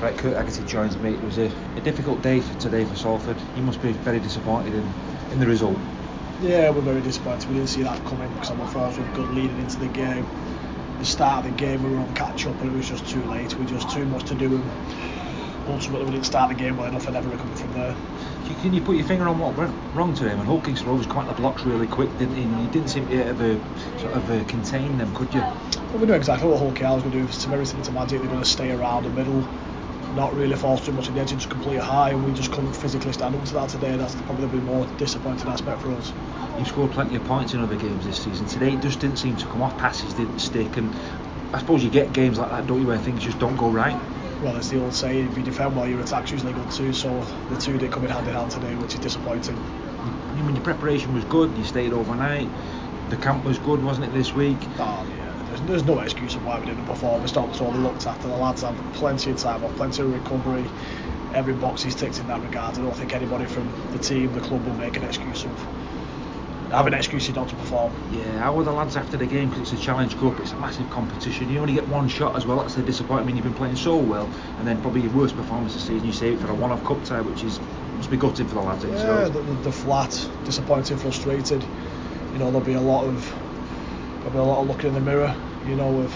Right, Kurt Haggerty joins me. It was a, a difficult day for today for Salford. You must be very disappointed in, in the result. Yeah, we're very disappointed. We didn't see that coming because I'm afraid we were good leading into the game. The start of the game, we were on catch up, and it was just too late. We just too much to do, and ultimately we didn't start the game well enough and never recovered from there. Can you put your finger on what went wrong today? I mean, Hull Kingston Rovers quite the blocks really quick, didn't he? And you didn't seem to ever sort of uh, contain them, could you? Well, we know exactly what KR is going to do. Everything to magic. They're going to stay around the middle, not really force too much of the edge, and just complete high. And we just couldn't physically stand up to that today. That's probably the more disappointing aspect for us. You've scored plenty of points in other games this season. Today it just didn't seem to come off. Passes didn't stick, and I suppose you get games like that, don't you, where things just don't go right well, it's the old saying: if you defend well, your attack's usually good too. So the two did come in hand in hand today, which is disappointing. I mean, your preparation was good. You stayed overnight. The camp was good, wasn't it, this week? Oh. There's, there's no excuse of why we didn't perform. It's not all looked after. The lads have plenty of time off, plenty of recovery. Every box is ticked in that regard. I don't think anybody from the team, the club, will make an excuse of have an excuse not to perform. Yeah, how were the lads after the game? Because it's a Challenge Cup, it's a massive competition. You only get one shot as well. That's the disappointment. You've been playing so well, and then probably your worst performance this season. You save it for a one-off cup tie, which is must be gutting for the lads. Yeah, the, the, flat, disappointed, frustrated. You know, there'll be a lot of be a lot of looking in the mirror. You know, of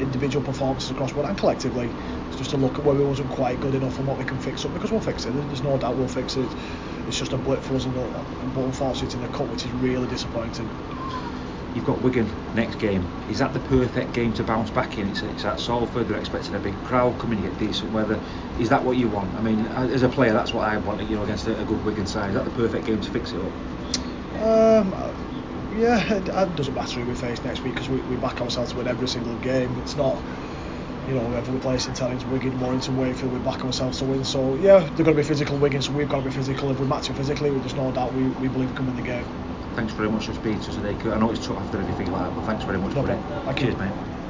individual performances across one and collectively. It's just a look at where we wasn't quite good enough and what we can fix up because we'll fix it. There's no doubt we'll fix it it's just a blip for us, and but unfortunately in the cup, which is really disappointing. You've got Wigan next game. Is that the perfect game to bounce back in? It's, it's at Salford. They're expecting a big crowd coming. You get decent weather. Is that what you want? I mean, as a player, that's what I want. You know, against a, a good Wigan side. Is that the perfect game to fix it up? Yeah, it, it doesn't matter who we face next week because we, we back ourselves to win every single game. It's not you know, whether we play St Helens, Wigan, Warrington, Wakefield, we back ourselves to win. So yeah, they're going to be physical Wigan, so we've got to be physical. If we match them physically, there's no doubt we, we believe we can win the game. Thanks very much for speaking to us today. I know it's tough after everything like that, but thanks very much no for problem. it. Cheers, mate.